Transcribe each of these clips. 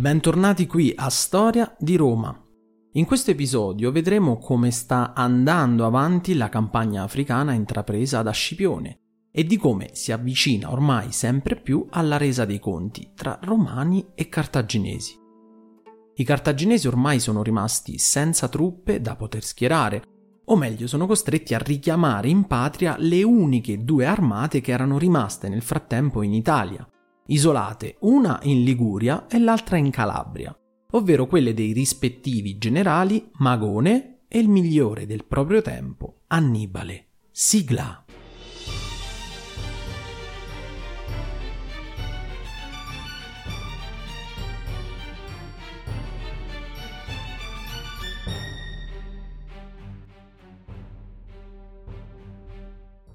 Bentornati qui a Storia di Roma. In questo episodio vedremo come sta andando avanti la campagna africana intrapresa da Scipione e di come si avvicina ormai sempre più alla resa dei conti tra romani e cartaginesi. I cartaginesi ormai sono rimasti senza truppe da poter schierare, o meglio sono costretti a richiamare in patria le uniche due armate che erano rimaste nel frattempo in Italia, isolate una in Liguria e l'altra in Calabria, ovvero quelle dei rispettivi generali Magone e il migliore del proprio tempo, Annibale. Sigla!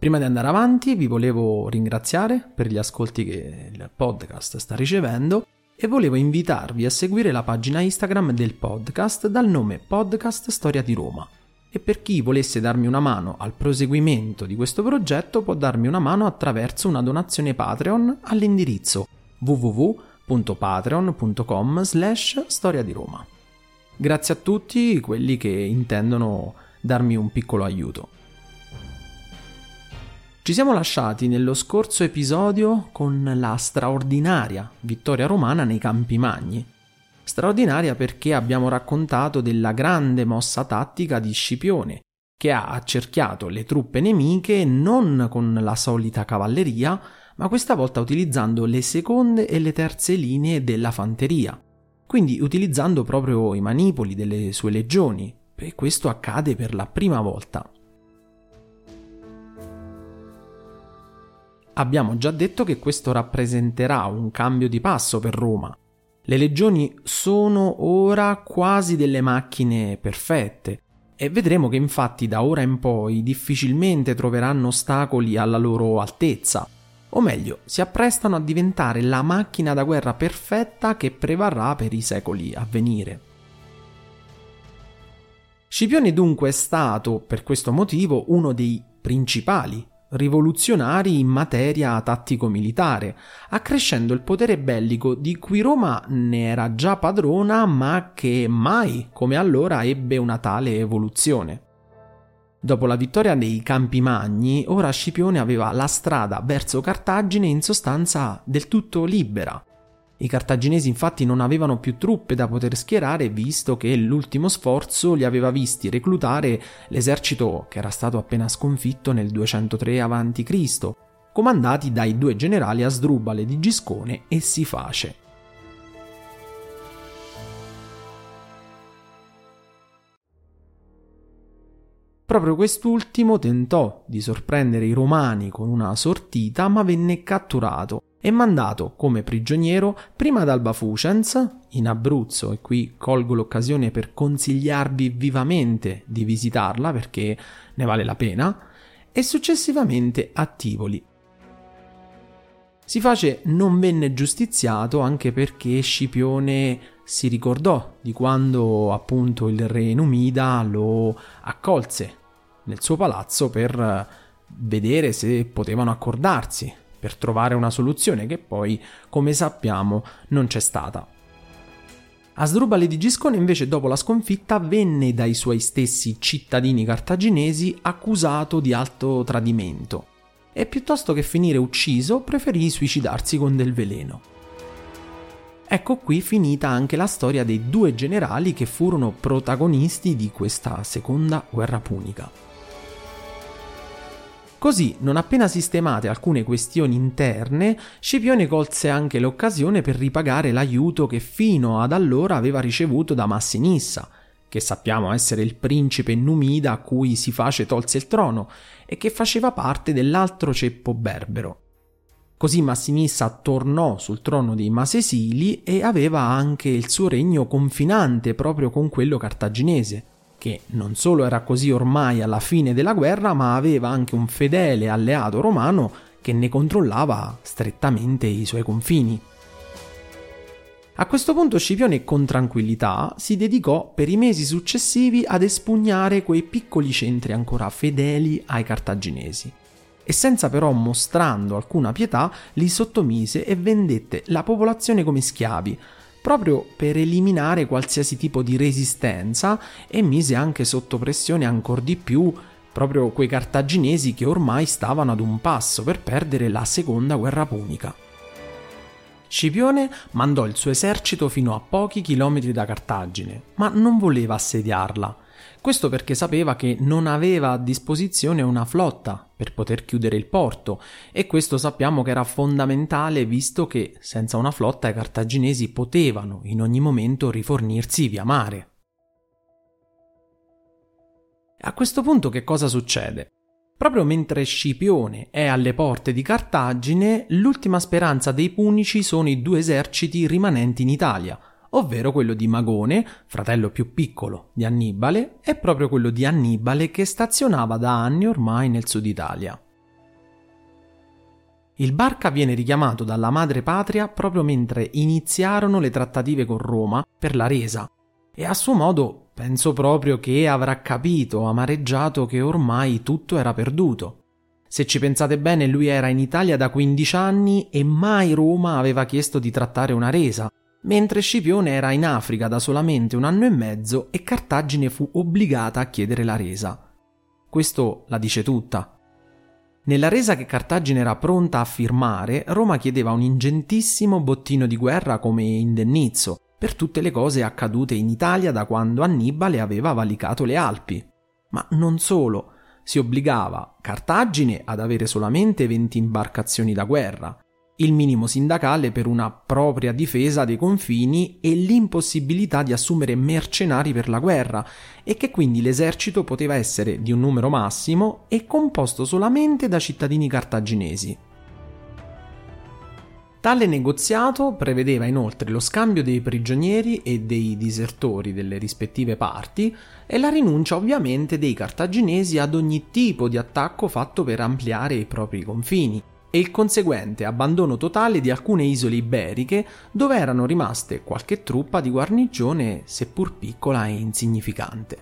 Prima di andare avanti vi volevo ringraziare per gli ascolti che il podcast sta ricevendo e volevo invitarvi a seguire la pagina Instagram del podcast dal nome Podcast Storia di Roma. E per chi volesse darmi una mano al proseguimento di questo progetto può darmi una mano attraverso una donazione Patreon all'indirizzo www.patreon.com slash storia di Roma. Grazie a tutti quelli che intendono darmi un piccolo aiuto. Ci siamo lasciati nello scorso episodio con la straordinaria vittoria romana nei Campi Magni. Straordinaria perché abbiamo raccontato della grande mossa tattica di Scipione, che ha accerchiato le truppe nemiche non con la solita cavalleria, ma questa volta utilizzando le seconde e le terze linee della fanteria, quindi utilizzando proprio i manipoli delle sue legioni, e questo accade per la prima volta. Abbiamo già detto che questo rappresenterà un cambio di passo per Roma. Le legioni sono ora quasi delle macchine perfette e vedremo che infatti da ora in poi difficilmente troveranno ostacoli alla loro altezza, o meglio, si apprestano a diventare la macchina da guerra perfetta che prevarrà per i secoli a venire. Scipione dunque è stato, per questo motivo, uno dei principali rivoluzionari in materia tattico-militare, accrescendo il potere bellico di cui Roma ne era già padrona ma che mai come allora ebbe una tale evoluzione. Dopo la vittoria dei Campi Magni, ora Scipione aveva la strada verso Cartagine in sostanza del tutto libera, i cartaginesi infatti non avevano più truppe da poter schierare visto che l'ultimo sforzo li aveva visti reclutare l'esercito che era stato appena sconfitto nel 203 a.C., comandati dai due generali Asdrubale di Giscone e Siface. Proprio quest'ultimo tentò di sorprendere i romani con una sortita, ma venne catturato e mandato come prigioniero prima ad Alba Fucens, in Abruzzo, e qui colgo l'occasione per consigliarvi vivamente di visitarla perché ne vale la pena, e successivamente a Tivoli. Siface non venne giustiziato anche perché Scipione si ricordò di quando appunto il re Numida lo accolse nel suo palazzo per vedere se potevano accordarsi per trovare una soluzione che poi, come sappiamo, non c'è stata. Asdrubale di Giscone invece dopo la sconfitta venne dai suoi stessi cittadini cartaginesi accusato di alto tradimento e piuttosto che finire ucciso preferì suicidarsi con del veleno. Ecco qui finita anche la storia dei due generali che furono protagonisti di questa seconda guerra punica. Così, non appena sistemate alcune questioni interne, Scipione colse anche l'occasione per ripagare l'aiuto che fino ad allora aveva ricevuto da Massinissa, che sappiamo essere il principe numida a cui Siface tolse il trono e che faceva parte dell'altro ceppo berbero. Così Massinissa tornò sul trono dei Masesili e aveva anche il suo regno confinante proprio con quello cartaginese che non solo era così ormai alla fine della guerra, ma aveva anche un fedele alleato romano che ne controllava strettamente i suoi confini. A questo punto Scipione con tranquillità si dedicò per i mesi successivi ad espugnare quei piccoli centri ancora fedeli ai cartaginesi e senza però mostrando alcuna pietà li sottomise e vendette la popolazione come schiavi, proprio per eliminare qualsiasi tipo di resistenza e mise anche sotto pressione ancora di più proprio quei cartaginesi che ormai stavano ad un passo per perdere la seconda guerra punica. Scipione mandò il suo esercito fino a pochi chilometri da Cartagine, ma non voleva assediarla. Questo perché sapeva che non aveva a disposizione una flotta per poter chiudere il porto e questo sappiamo che era fondamentale visto che senza una flotta i cartaginesi potevano in ogni momento rifornirsi via mare. A questo punto che cosa succede? Proprio mentre Scipione è alle porte di Cartagine, l'ultima speranza dei Punici sono i due eserciti rimanenti in Italia, ovvero quello di Magone, fratello più piccolo di Annibale, e proprio quello di Annibale che stazionava da anni ormai nel sud Italia. Il Barca viene richiamato dalla madre patria proprio mentre iniziarono le trattative con Roma per la resa e a suo modo Penso proprio che avrà capito, amareggiato, che ormai tutto era perduto. Se ci pensate bene, lui era in Italia da 15 anni e mai Roma aveva chiesto di trattare una resa, mentre Scipione era in Africa da solamente un anno e mezzo e Cartagine fu obbligata a chiedere la resa. Questo la dice tutta. Nella resa che Cartagine era pronta a firmare, Roma chiedeva un ingentissimo bottino di guerra come indennizzo, per tutte le cose accadute in Italia da quando Annibale aveva valicato le Alpi. Ma non solo, si obbligava Cartagine ad avere solamente 20 imbarcazioni da guerra, il minimo sindacale per una propria difesa dei confini e l'impossibilità di assumere mercenari per la guerra e che quindi l'esercito poteva essere di un numero massimo e composto solamente da cittadini cartaginesi. Tale negoziato prevedeva inoltre lo scambio dei prigionieri e dei disertori delle rispettive parti e la rinuncia ovviamente dei cartaginesi ad ogni tipo di attacco fatto per ampliare i propri confini e il conseguente abbandono totale di alcune isole iberiche dove erano rimaste qualche truppa di guarnigione seppur piccola e insignificante.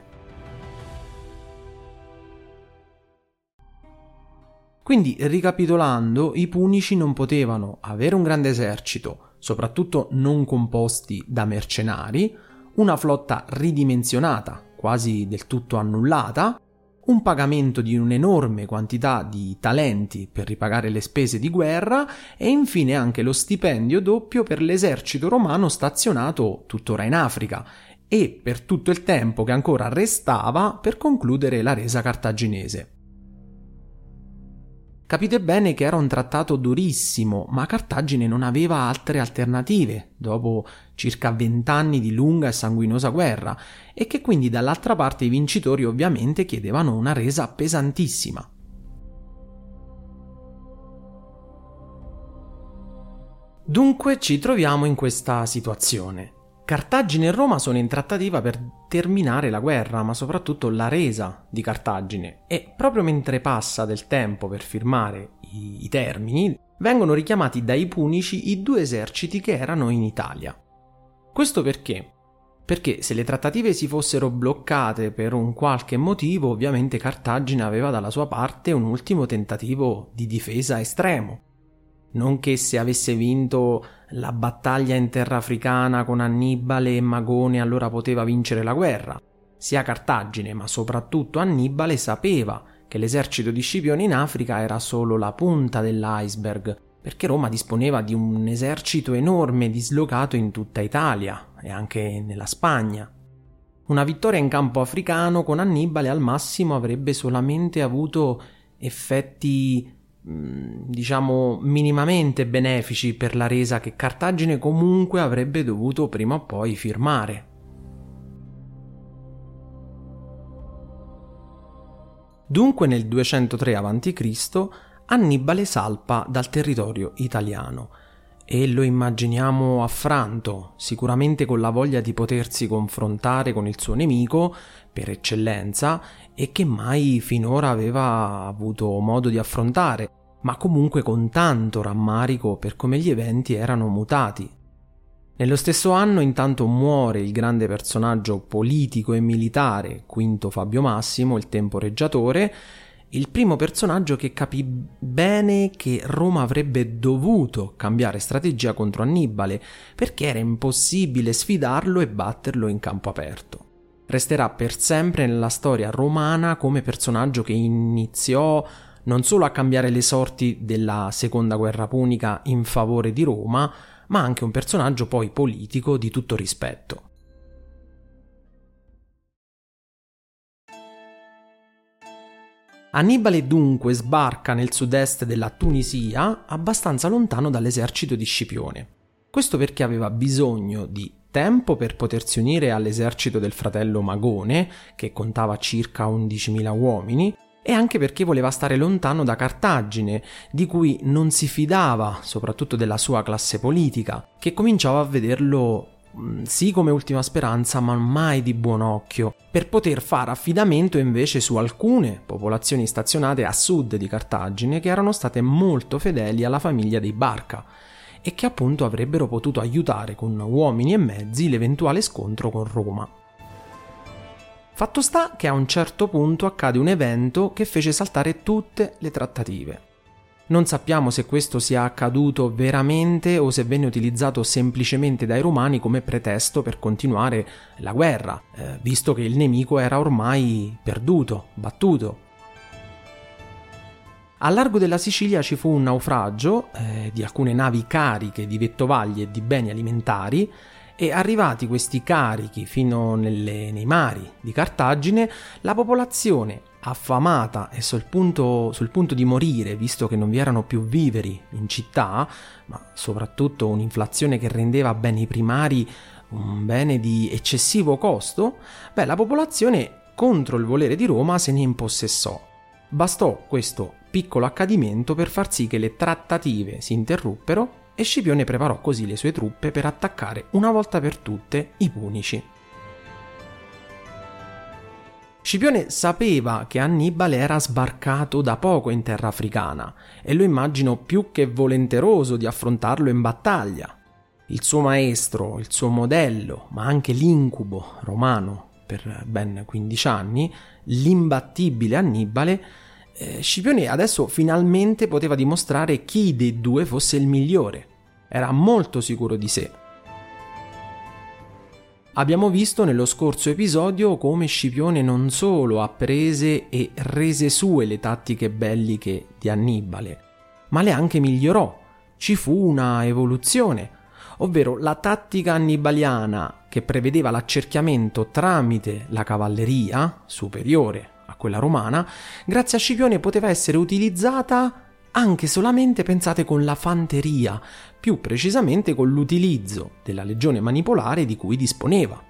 Quindi, ricapitolando, i punici non potevano avere un grande esercito, soprattutto non composti da mercenari, una flotta ridimensionata, quasi del tutto annullata, un pagamento di un'enorme quantità di talenti per ripagare le spese di guerra e infine anche lo stipendio doppio per l'esercito romano stazionato tuttora in Africa e per tutto il tempo che ancora restava per concludere la resa cartaginese. Capite bene che era un trattato durissimo, ma Cartagine non aveva altre alternative dopo circa vent'anni di lunga e sanguinosa guerra, e che quindi dall'altra parte i vincitori ovviamente chiedevano una resa pesantissima. Dunque ci troviamo in questa situazione. Cartagine e Roma sono in trattativa per terminare la guerra, ma soprattutto la resa di Cartagine e proprio mentre passa del tempo per firmare i, i termini, vengono richiamati dai punici i due eserciti che erano in Italia. Questo perché? Perché se le trattative si fossero bloccate per un qualche motivo, ovviamente Cartagine aveva dalla sua parte un ultimo tentativo di difesa estremo non che se avesse vinto la battaglia in terra africana con Annibale e Magone allora poteva vincere la guerra. Sia Cartagine, ma soprattutto Annibale sapeva che l'esercito di Scipione in Africa era solo la punta dell'iceberg, perché Roma disponeva di un esercito enorme dislocato in tutta Italia e anche nella Spagna. Una vittoria in campo africano con Annibale al massimo avrebbe solamente avuto effetti diciamo minimamente benefici per la resa che Cartagine comunque avrebbe dovuto prima o poi firmare. Dunque nel 203 a.C. Annibale salpa dal territorio italiano e lo immaginiamo affranto, sicuramente con la voglia di potersi confrontare con il suo nemico per eccellenza e che mai finora aveva avuto modo di affrontare, ma comunque con tanto rammarico per come gli eventi erano mutati. Nello stesso anno intanto muore il grande personaggio politico e militare Quinto Fabio Massimo, il temporeggiatore, il primo personaggio che capì bene che Roma avrebbe dovuto cambiare strategia contro Annibale, perché era impossibile sfidarlo e batterlo in campo aperto. Resterà per sempre nella storia romana come personaggio che iniziò non solo a cambiare le sorti della seconda guerra punica in favore di Roma, ma anche un personaggio poi politico di tutto rispetto. Annibale dunque sbarca nel sud-est della Tunisia, abbastanza lontano dall'esercito di Scipione. Questo perché aveva bisogno di tempo per potersi unire all'esercito del fratello Magone, che contava circa 11.000 uomini, e anche perché voleva stare lontano da Cartagine, di cui non si fidava, soprattutto della sua classe politica, che cominciava a vederlo Mm, sì come ultima speranza, ma mai di buon occhio, per poter fare affidamento invece su alcune popolazioni stazionate a sud di Cartagine che erano state molto fedeli alla famiglia dei Barca e che appunto avrebbero potuto aiutare con uomini e mezzi l'eventuale scontro con Roma. Fatto sta che a un certo punto accade un evento che fece saltare tutte le trattative. Non sappiamo se questo sia accaduto veramente o se venne utilizzato semplicemente dai romani come pretesto per continuare la guerra, eh, visto che il nemico era ormai perduto, battuto. A largo della Sicilia ci fu un naufragio eh, di alcune navi cariche di vettovaglie e di beni alimentari e arrivati questi carichi fino nelle, nei mari di Cartagine, la popolazione affamata e sul punto, sul punto, di morire, visto che non vi erano più viveri in città, ma soprattutto un'inflazione che rendeva beni primari un bene di eccessivo costo, beh, la popolazione contro il volere di Roma se ne impossessò. Bastò questo piccolo accadimento per far sì che le trattative si interruppero e Scipione preparò così le sue truppe per attaccare una volta per tutte i Punici. Scipione sapeva che Annibale era sbarcato da poco in terra africana e lo immagino più che volenteroso di affrontarlo in battaglia. Il suo maestro, il suo modello, ma anche l'incubo romano per ben 15 anni, l'imbattibile Annibale, eh, Scipione adesso finalmente poteva dimostrare chi dei due fosse il migliore. Era molto sicuro di sé. Abbiamo visto nello scorso episodio come Scipione non solo apprese e rese sue le tattiche belliche di Annibale, ma le anche migliorò. Ci fu una evoluzione, ovvero la tattica annibaliana che prevedeva l'accerchiamento tramite la cavalleria superiore quella romana, grazie a Scipione poteva essere utilizzata anche solamente pensate con la fanteria, più precisamente con l'utilizzo della legione manipolare di cui disponeva.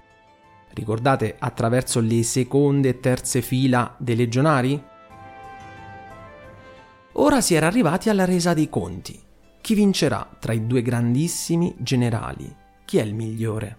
Ricordate attraverso le seconde e terze fila dei legionari? Ora si era arrivati alla resa dei conti. Chi vincerà tra i due grandissimi generali? Chi è il migliore?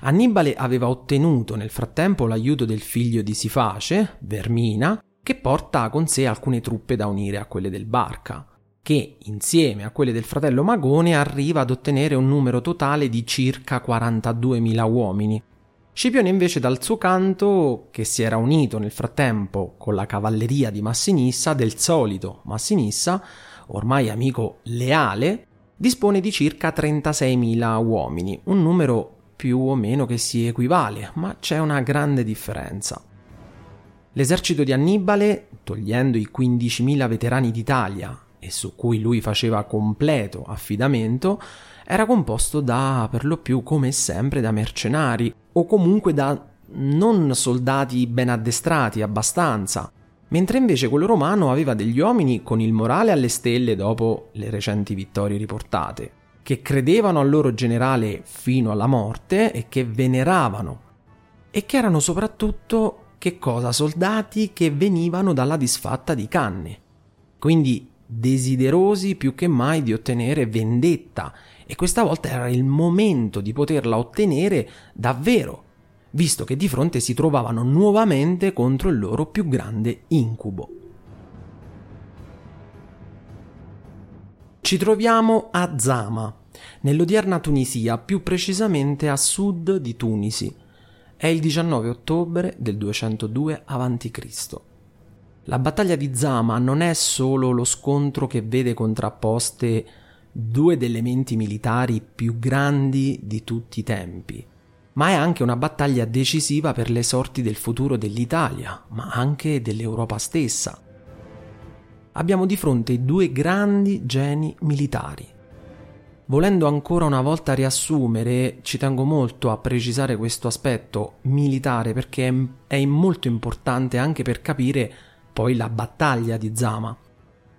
Annibale aveva ottenuto nel frattempo l'aiuto del figlio di Siface, Vermina, che porta con sé alcune truppe da unire a quelle del Barca, che insieme a quelle del fratello Magone arriva ad ottenere un numero totale di circa 42.000 uomini. Scipione invece dal suo canto, che si era unito nel frattempo con la cavalleria di Massinissa, del solito Massinissa, ormai amico leale, dispone di circa 36.000 uomini, un numero più o meno che si equivale, ma c'è una grande differenza. L'esercito di Annibale, togliendo i 15.000 veterani d'Italia e su cui lui faceva completo affidamento, era composto da per lo più come sempre da mercenari o comunque da non soldati ben addestrati abbastanza, mentre invece quello romano aveva degli uomini con il morale alle stelle dopo le recenti vittorie riportate, che credevano al loro generale fino alla morte e che veneravano, e che erano soprattutto che cosa? Soldati che venivano dalla disfatta di Canne, quindi desiderosi più che mai di ottenere vendetta, e questa volta era il momento di poterla ottenere davvero visto che di fronte si trovavano nuovamente contro il loro più grande incubo. Ci troviamo a Zama, nell'odierna Tunisia, più precisamente a sud di Tunisi. È il 19 ottobre del 202 a.C. La battaglia di Zama non è solo lo scontro che vede contrapposte due delle menti militari più grandi di tutti i tempi, ma è anche una battaglia decisiva per le sorti del futuro dell'Italia, ma anche dell'Europa stessa. Abbiamo di fronte due grandi geni militari. Volendo ancora una volta riassumere, ci tengo molto a precisare questo aspetto militare perché è molto importante anche per capire poi la battaglia di Zama.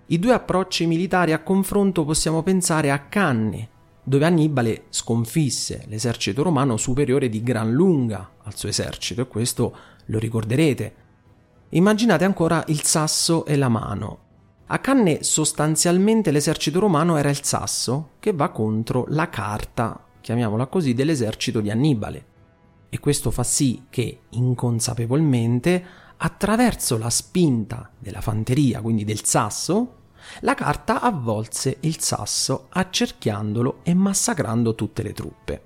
I due approcci militari a confronto possiamo pensare a Canne, dove Annibale sconfisse l'esercito romano superiore di gran lunga al suo esercito, e questo lo ricorderete. Immaginate ancora il sasso e la mano. A Canne sostanzialmente l'esercito romano era il sasso che va contro la carta, chiamiamola così, dell'esercito di Annibale. E questo fa sì che, inconsapevolmente, attraverso la spinta della fanteria, quindi del sasso, la carta avvolse il sasso accerchiandolo e massacrando tutte le truppe.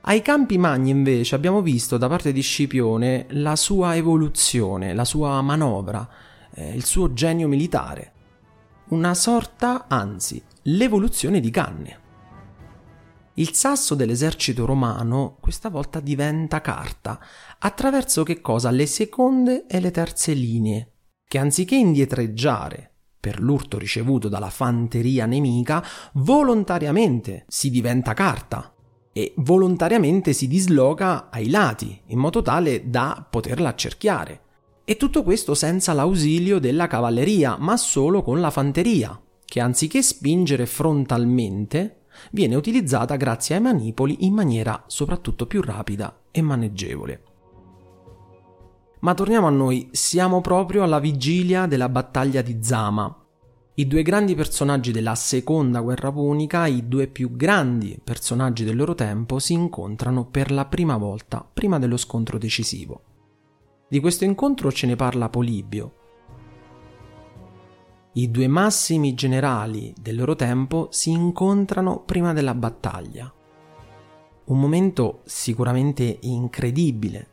Ai Campi Magni invece abbiamo visto da parte di Scipione la sua evoluzione, la sua manovra, eh, il suo genio militare. Una sorta, anzi, l'evoluzione di Canne. Il sasso dell'esercito romano questa volta diventa carta, attraverso che cosa? Le seconde e le terze linee, che anziché indietreggiare per l'urto ricevuto dalla fanteria nemica, volontariamente si diventa carta e volontariamente si disloca ai lati, in modo tale da poterla accerchiare. E tutto questo senza l'ausilio della cavalleria, ma solo con la fanteria, che anziché spingere frontalmente, viene utilizzata grazie ai manipoli in maniera soprattutto più rapida e maneggevole. Ma torniamo a noi, siamo proprio alla vigilia della battaglia di Zama. I due grandi personaggi della seconda guerra punica, i due più grandi personaggi del loro tempo, si incontrano per la prima volta prima dello scontro decisivo. Di questo incontro ce ne parla Polibio. I due massimi generali del loro tempo si incontrano prima della battaglia. Un momento sicuramente incredibile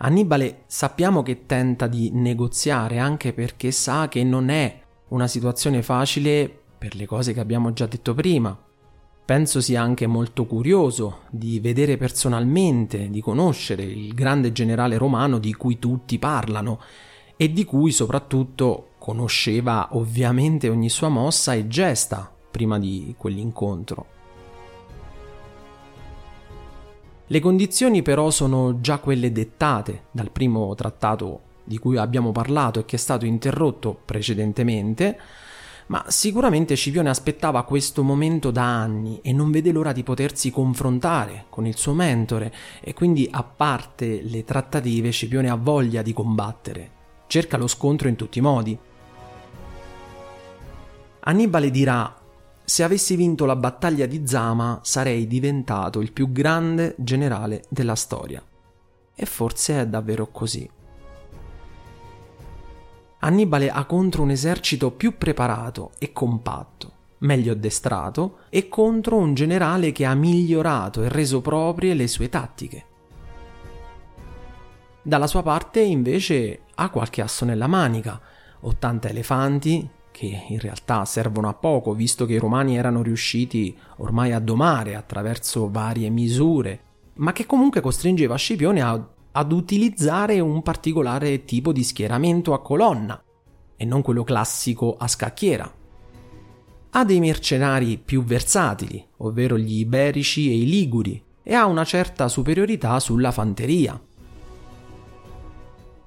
Annibale sappiamo che tenta di negoziare anche perché sa che non è una situazione facile per le cose che abbiamo già detto prima. Penso sia anche molto curioso di vedere personalmente, di conoscere il grande generale romano di cui tutti parlano e di cui soprattutto conosceva ovviamente ogni sua mossa e gesta prima di quell'incontro. Le condizioni però sono già quelle dettate dal primo trattato di cui abbiamo parlato e che è stato interrotto precedentemente, ma sicuramente Scipione aspettava questo momento da anni e non vede l'ora di potersi confrontare con il suo mentore e quindi a parte le trattative Scipione ha voglia di combattere, cerca lo scontro in tutti i modi. Annibale dirà se avessi vinto la battaglia di Zama sarei diventato il più grande generale della storia. E forse è davvero così. Annibale ha contro un esercito più preparato e compatto, meglio addestrato, e contro un generale che ha migliorato e reso proprie le sue tattiche. Dalla sua parte, invece, ha qualche asso nella manica, 80 elefanti, che in realtà servono a poco, visto che i romani erano riusciti ormai a domare attraverso varie misure, ma che comunque costringeva Scipione a, ad utilizzare un particolare tipo di schieramento a colonna, e non quello classico a scacchiera. Ha dei mercenari più versatili, ovvero gli iberici e i liguri, e ha una certa superiorità sulla fanteria.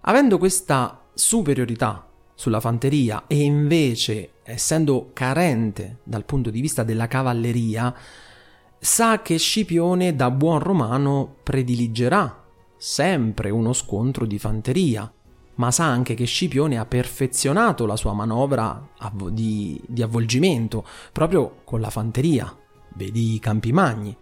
Avendo questa superiorità sulla fanteria e invece, essendo carente dal punto di vista della cavalleria, sa che Scipione da buon romano prediligerà sempre uno scontro di fanteria, ma sa anche che Scipione ha perfezionato la sua manovra di, di avvolgimento proprio con la fanteria, vedi i campi magni.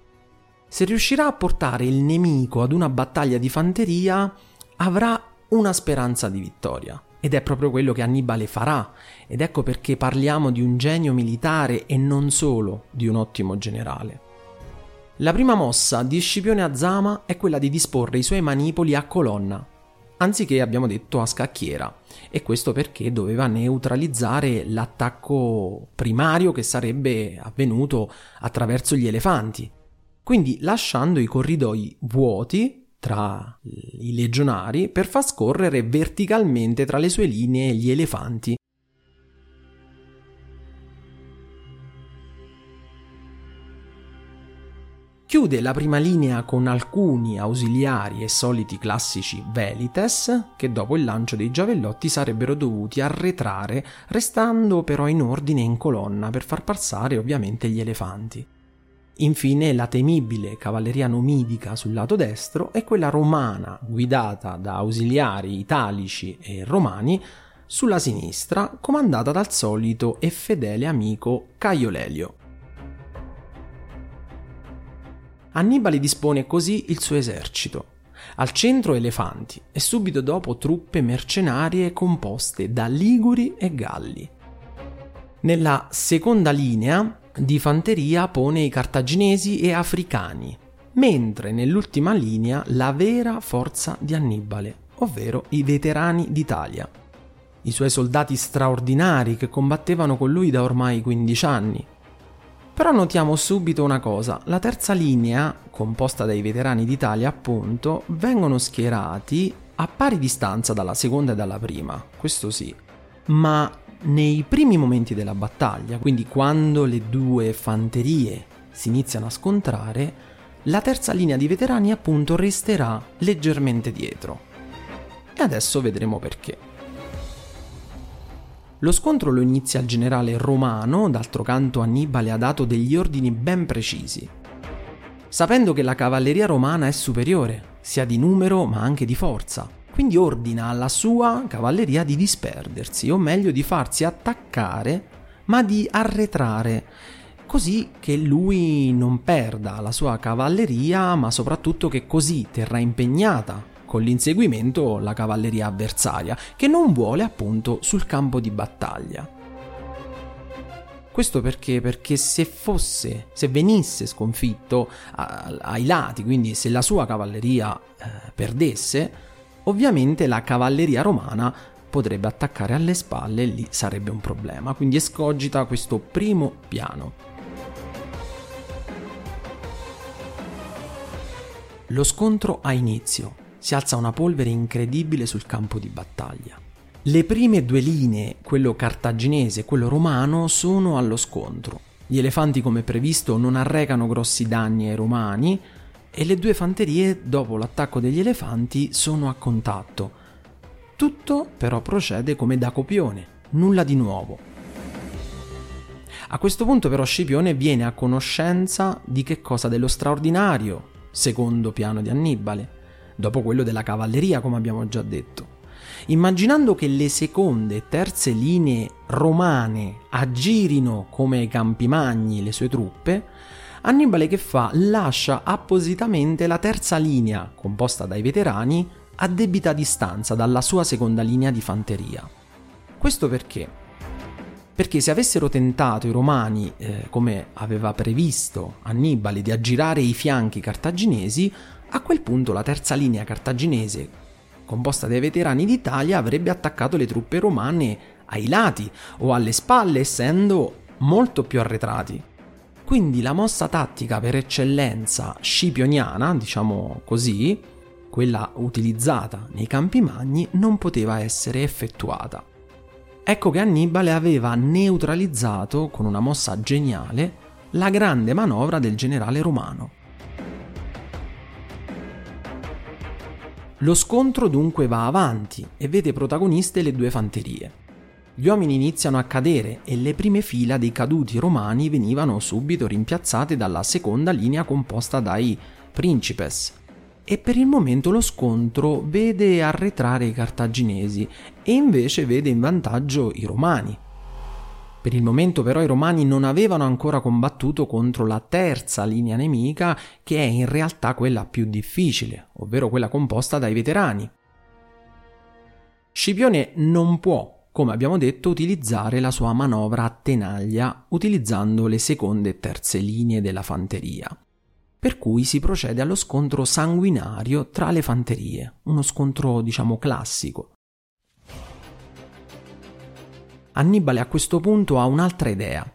Se riuscirà a portare il nemico ad una battaglia di fanteria, avrà una speranza di vittoria. Ed è proprio quello che Annibale farà, ed ecco perché parliamo di un genio militare e non solo di un ottimo generale. La prima mossa di Scipione a Zama è quella di disporre i suoi manipoli a colonna, anziché abbiamo detto a scacchiera, e questo perché doveva neutralizzare l'attacco primario che sarebbe avvenuto attraverso gli elefanti. Quindi lasciando i corridoi vuoti tra i legionari per far scorrere verticalmente tra le sue linee gli elefanti. Chiude la prima linea con alcuni ausiliari e soliti classici velites che dopo il lancio dei giavellotti sarebbero dovuti arretrare, restando però in ordine in colonna per far passare ovviamente gli elefanti. Infine la temibile cavalleria numidica sul lato destro e quella romana guidata da ausiliari italici e romani sulla sinistra comandata dal solito e fedele amico Caio Lelio. Annibale dispone così il suo esercito. Al centro elefanti e subito dopo truppe mercenarie composte da Liguri e Galli. Nella seconda linea di fanteria pone i cartaginesi e africani, mentre nell'ultima linea la vera forza di Annibale, ovvero i veterani d'Italia. I suoi soldati straordinari che combattevano con lui da ormai 15 anni. Però notiamo subito una cosa, la terza linea, composta dai veterani d'Italia appunto, vengono schierati a pari distanza dalla seconda e dalla prima, questo sì, ma nei primi momenti della battaglia, quindi quando le due fanterie si iniziano a scontrare, la terza linea di veterani appunto resterà leggermente dietro. E adesso vedremo perché. Lo scontro lo inizia il generale romano, d'altro canto Annibale ha dato degli ordini ben precisi. Sapendo che la cavalleria romana è superiore, sia di numero ma anche di forza, quindi ordina alla sua cavalleria di disperdersi, o meglio di farsi attaccare, ma di arretrare, così che lui non perda la sua cavalleria, ma soprattutto che così terrà impegnata con l'inseguimento la cavalleria avversaria, che non vuole appunto sul campo di battaglia. Questo perché? Perché se fosse, se venisse sconfitto ai lati, quindi se la sua cavalleria eh, perdesse, Ovviamente la cavalleria romana potrebbe attaccare alle spalle e lì sarebbe un problema, quindi escogita questo primo piano. Lo scontro ha inizio, si alza una polvere incredibile sul campo di battaglia. Le prime due linee, quello cartaginese e quello romano, sono allo scontro. Gli elefanti, come previsto, non arrecano grossi danni ai romani, e le due fanterie, dopo l'attacco degli elefanti, sono a contatto. Tutto però procede come da copione, nulla di nuovo. A questo punto però Scipione viene a conoscenza di che cosa dello straordinario secondo piano di Annibale, dopo quello della cavalleria come abbiamo già detto. Immaginando che le seconde e terze linee romane aggirino come campi magni le sue truppe, Annibale che fa? Lascia appositamente la terza linea, composta dai veterani, a debita distanza dalla sua seconda linea di fanteria. Questo perché? Perché se avessero tentato i romani, eh, come aveva previsto Annibale, di aggirare i fianchi cartaginesi, a quel punto la terza linea cartaginese, composta dai veterani d'Italia, avrebbe attaccato le truppe romane ai lati o alle spalle, essendo molto più arretrati. Quindi la mossa tattica per eccellenza scipioniana, diciamo così, quella utilizzata nei campi magni, non poteva essere effettuata. Ecco che Annibale aveva neutralizzato con una mossa geniale la grande manovra del generale romano. Lo scontro dunque va avanti e vede protagoniste le due fanterie. Gli uomini iniziano a cadere e le prime fila dei caduti romani venivano subito rimpiazzate dalla seconda linea composta dai principes. E per il momento lo scontro vede arretrare i cartaginesi e invece vede in vantaggio i romani. Per il momento però i romani non avevano ancora combattuto contro la terza linea nemica che è in realtà quella più difficile, ovvero quella composta dai veterani. Scipione non può, come abbiamo detto, utilizzare la sua manovra a tenaglia utilizzando le seconde e terze linee della fanteria. Per cui si procede allo scontro sanguinario tra le fanterie, uno scontro diciamo classico, Annibale a questo punto ha un'altra idea.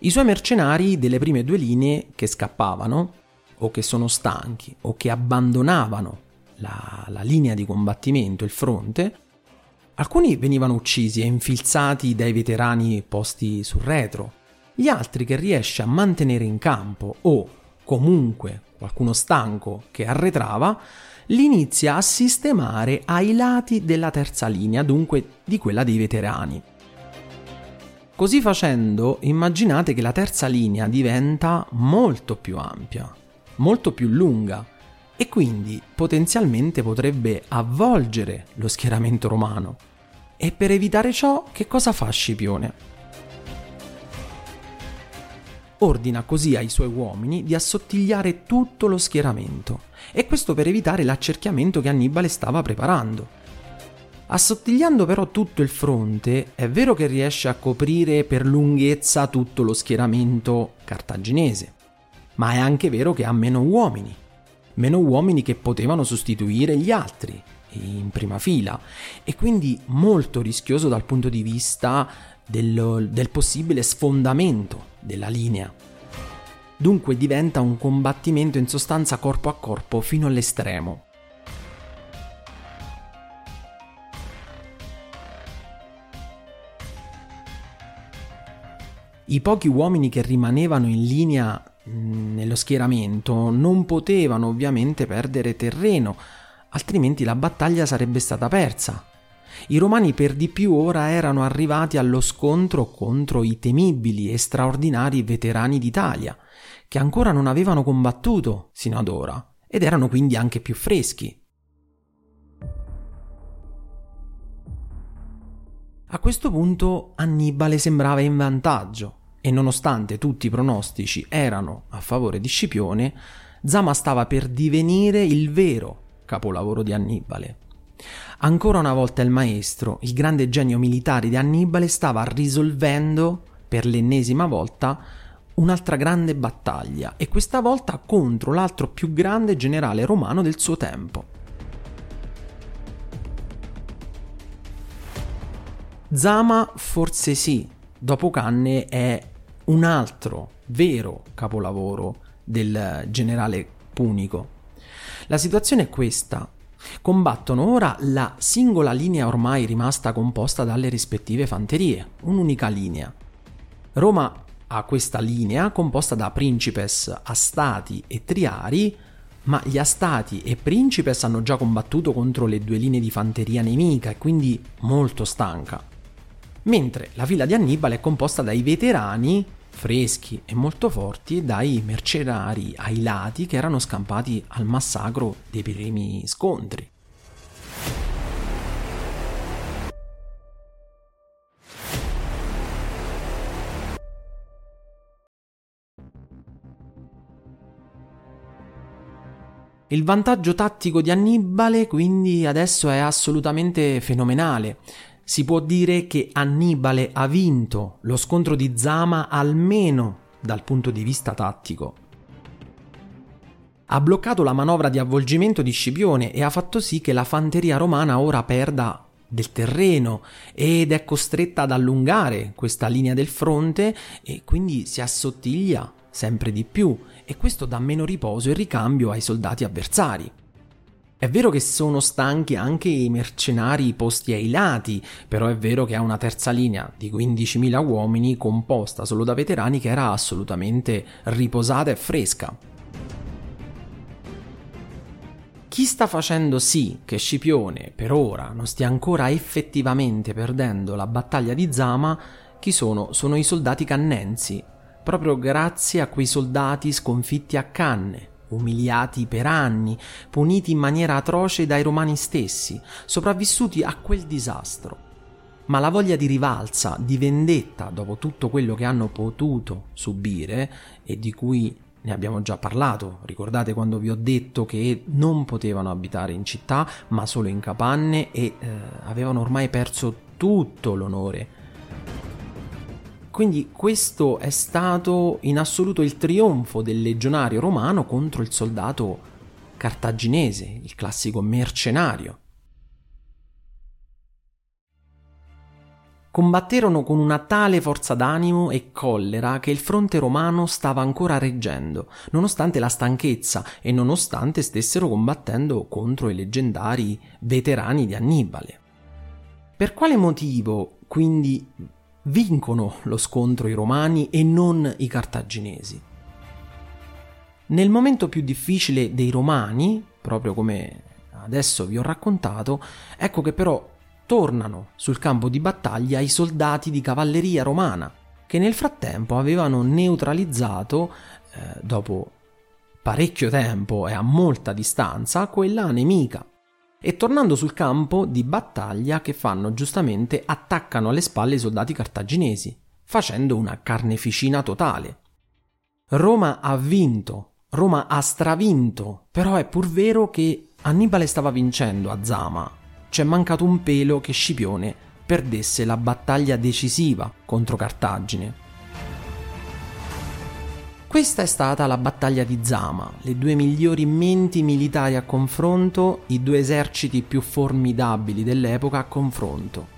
I suoi mercenari delle prime due linee che scappavano, o che sono stanchi, o che abbandonavano la, la linea di combattimento, il fronte, alcuni venivano uccisi e infilzati dai veterani posti sul retro, gli altri che riesce a mantenere in campo o comunque qualcuno stanco che arretrava li inizia a sistemare ai lati della terza linea, dunque di quella dei veterani. Così facendo, immaginate che la terza linea diventa molto più ampia, molto più lunga e quindi potenzialmente potrebbe avvolgere lo schieramento romano. E per evitare ciò, che cosa fa Scipione? Ordina così ai suoi uomini di assottigliare tutto lo schieramento, e questo per evitare l'accerchiamento che Annibale stava preparando. Assottigliando però tutto il fronte, è vero che riesce a coprire per lunghezza tutto lo schieramento cartaginese, ma è anche vero che ha meno uomini, meno uomini che potevano sostituire gli altri in prima fila e quindi molto rischioso dal punto di vista del, del possibile sfondamento della linea. Dunque diventa un combattimento in sostanza corpo a corpo fino all'estremo. I pochi uomini che rimanevano in linea nello schieramento non potevano ovviamente perdere terreno, altrimenti la battaglia sarebbe stata persa. I romani per di più ora erano arrivati allo scontro contro i temibili e straordinari veterani d'Italia, che ancora non avevano combattuto sino ad ora, ed erano quindi anche più freschi. A questo punto Annibale sembrava in vantaggio e nonostante tutti i pronostici erano a favore di Scipione, Zama stava per divenire il vero capolavoro di Annibale. Ancora una volta il maestro, il grande genio militare di Annibale, stava risolvendo per l'ennesima volta un'altra grande battaglia e questa volta contro l'altro più grande generale romano del suo tempo. Zama forse sì, dopo Canne è un altro vero capolavoro del generale punico. La situazione è questa. Combattono ora la singola linea ormai rimasta composta dalle rispettive fanterie, un'unica linea. Roma ha questa linea composta da principes, astati e triari, ma gli astati e principes hanno già combattuto contro le due linee di fanteria nemica e quindi molto stanca. Mentre la fila di Annibale è composta dai veterani freschi e molto forti dai mercenari ai lati che erano scampati al massacro dei primi scontri. Il vantaggio tattico di Annibale quindi adesso è assolutamente fenomenale. Si può dire che Annibale ha vinto lo scontro di Zama almeno dal punto di vista tattico. Ha bloccato la manovra di avvolgimento di Scipione e ha fatto sì che la fanteria romana ora perda del terreno ed è costretta ad allungare questa linea del fronte e quindi si assottiglia sempre di più e questo dà meno riposo e ricambio ai soldati avversari. È vero che sono stanchi anche i mercenari posti ai lati, però è vero che ha una terza linea di 15.000 uomini composta solo da veterani che era assolutamente riposata e fresca. Chi sta facendo sì che Scipione per ora non stia ancora effettivamente perdendo la battaglia di Zama, chi sono? Sono i soldati cannensi, proprio grazie a quei soldati sconfitti a Canne, umiliati per anni, puniti in maniera atroce dai romani stessi, sopravvissuti a quel disastro. Ma la voglia di rivalsa, di vendetta dopo tutto quello che hanno potuto subire e di cui ne abbiamo già parlato, ricordate quando vi ho detto che non potevano abitare in città ma solo in capanne e eh, avevano ormai perso tutto l'onore quindi questo è stato in assoluto il trionfo del legionario romano contro il soldato cartaginese, il classico mercenario. Combatterono con una tale forza d'animo e collera che il fronte romano stava ancora reggendo, nonostante la stanchezza e nonostante stessero combattendo contro i leggendari veterani di Annibale. Per quale motivo, quindi, vincono lo scontro i romani e non i cartaginesi. Nel momento più difficile dei romani, proprio come adesso vi ho raccontato, ecco che però tornano sul campo di battaglia i soldati di cavalleria romana, che nel frattempo avevano neutralizzato, eh, dopo parecchio tempo e a molta distanza, quella nemica e tornando sul campo di battaglia che fanno giustamente attaccano alle spalle i soldati cartaginesi, facendo una carneficina totale. Roma ha vinto, Roma ha stravinto, però è pur vero che Annibale stava vincendo a Zama. C'è mancato un pelo che Scipione perdesse la battaglia decisiva contro Cartagine. Questa è stata la battaglia di Zama, le due migliori menti militari a confronto, i due eserciti più formidabili dell'epoca a confronto.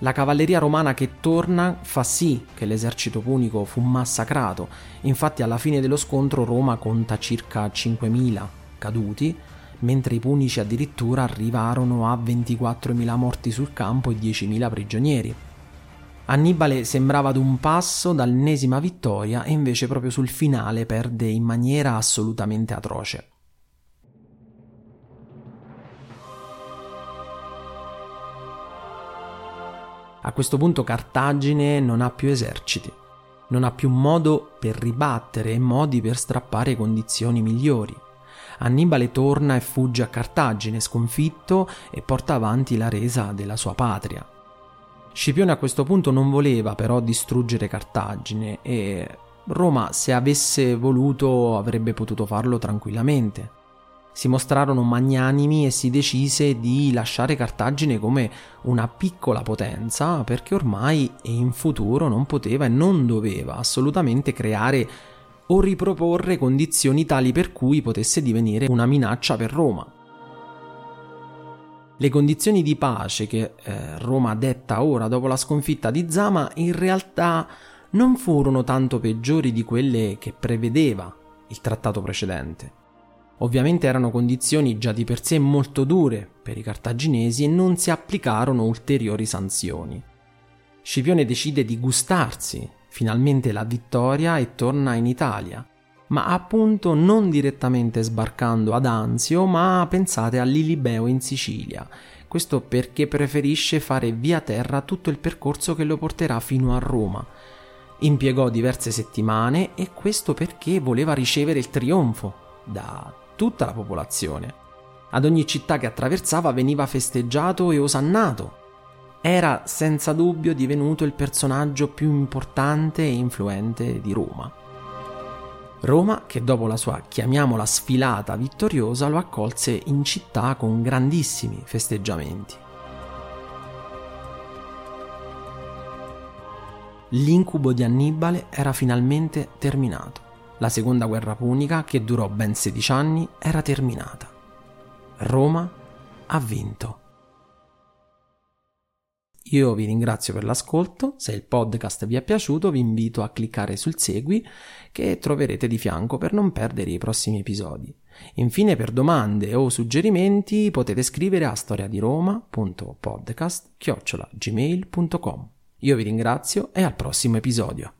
La cavalleria romana che torna fa sì che l'esercito punico fu massacrato, infatti alla fine dello scontro Roma conta circa 5.000 caduti, mentre i punici addirittura arrivarono a 24.000 morti sul campo e 10.000 prigionieri. Annibale sembrava ad un passo dall'ennesima vittoria e invece proprio sul finale perde in maniera assolutamente atroce. A questo punto Cartagine non ha più eserciti, non ha più modo per ribattere e modi per strappare condizioni migliori. Annibale torna e fugge a Cartagine sconfitto e porta avanti la resa della sua patria. Scipione a questo punto non voleva però distruggere Cartagine e Roma, se avesse voluto, avrebbe potuto farlo tranquillamente. Si mostrarono magnanimi e si decise di lasciare Cartagine come una piccola potenza perché ormai e in futuro non poteva e non doveva assolutamente creare o riproporre condizioni tali per cui potesse divenire una minaccia per Roma. Le condizioni di pace che eh, Roma detta ora dopo la sconfitta di Zama in realtà non furono tanto peggiori di quelle che prevedeva il trattato precedente. Ovviamente erano condizioni già di per sé molto dure per i cartaginesi e non si applicarono ulteriori sanzioni. Scipione decide di gustarsi finalmente la vittoria e torna in Italia, ma appunto non direttamente sbarcando ad Anzio, ma pensate a Lilibeo in Sicilia. Questo perché preferisce fare via terra tutto il percorso che lo porterà fino a Roma. Impiegò diverse settimane e questo perché voleva ricevere il trionfo da tutta la popolazione. Ad ogni città che attraversava veniva festeggiato e osannato. Era senza dubbio divenuto il personaggio più importante e influente di Roma. Roma, che dopo la sua, chiamiamola, sfilata vittoriosa, lo accolse in città con grandissimi festeggiamenti. L'incubo di Annibale era finalmente terminato. La seconda guerra punica, che durò ben 16 anni, era terminata. Roma ha vinto. Io vi ringrazio per l'ascolto, se il podcast vi è piaciuto vi invito a cliccare sul segui che troverete di fianco per non perdere i prossimi episodi. Infine per domande o suggerimenti potete scrivere a storiadiroma.podcast.gmail.com Io vi ringrazio e al prossimo episodio.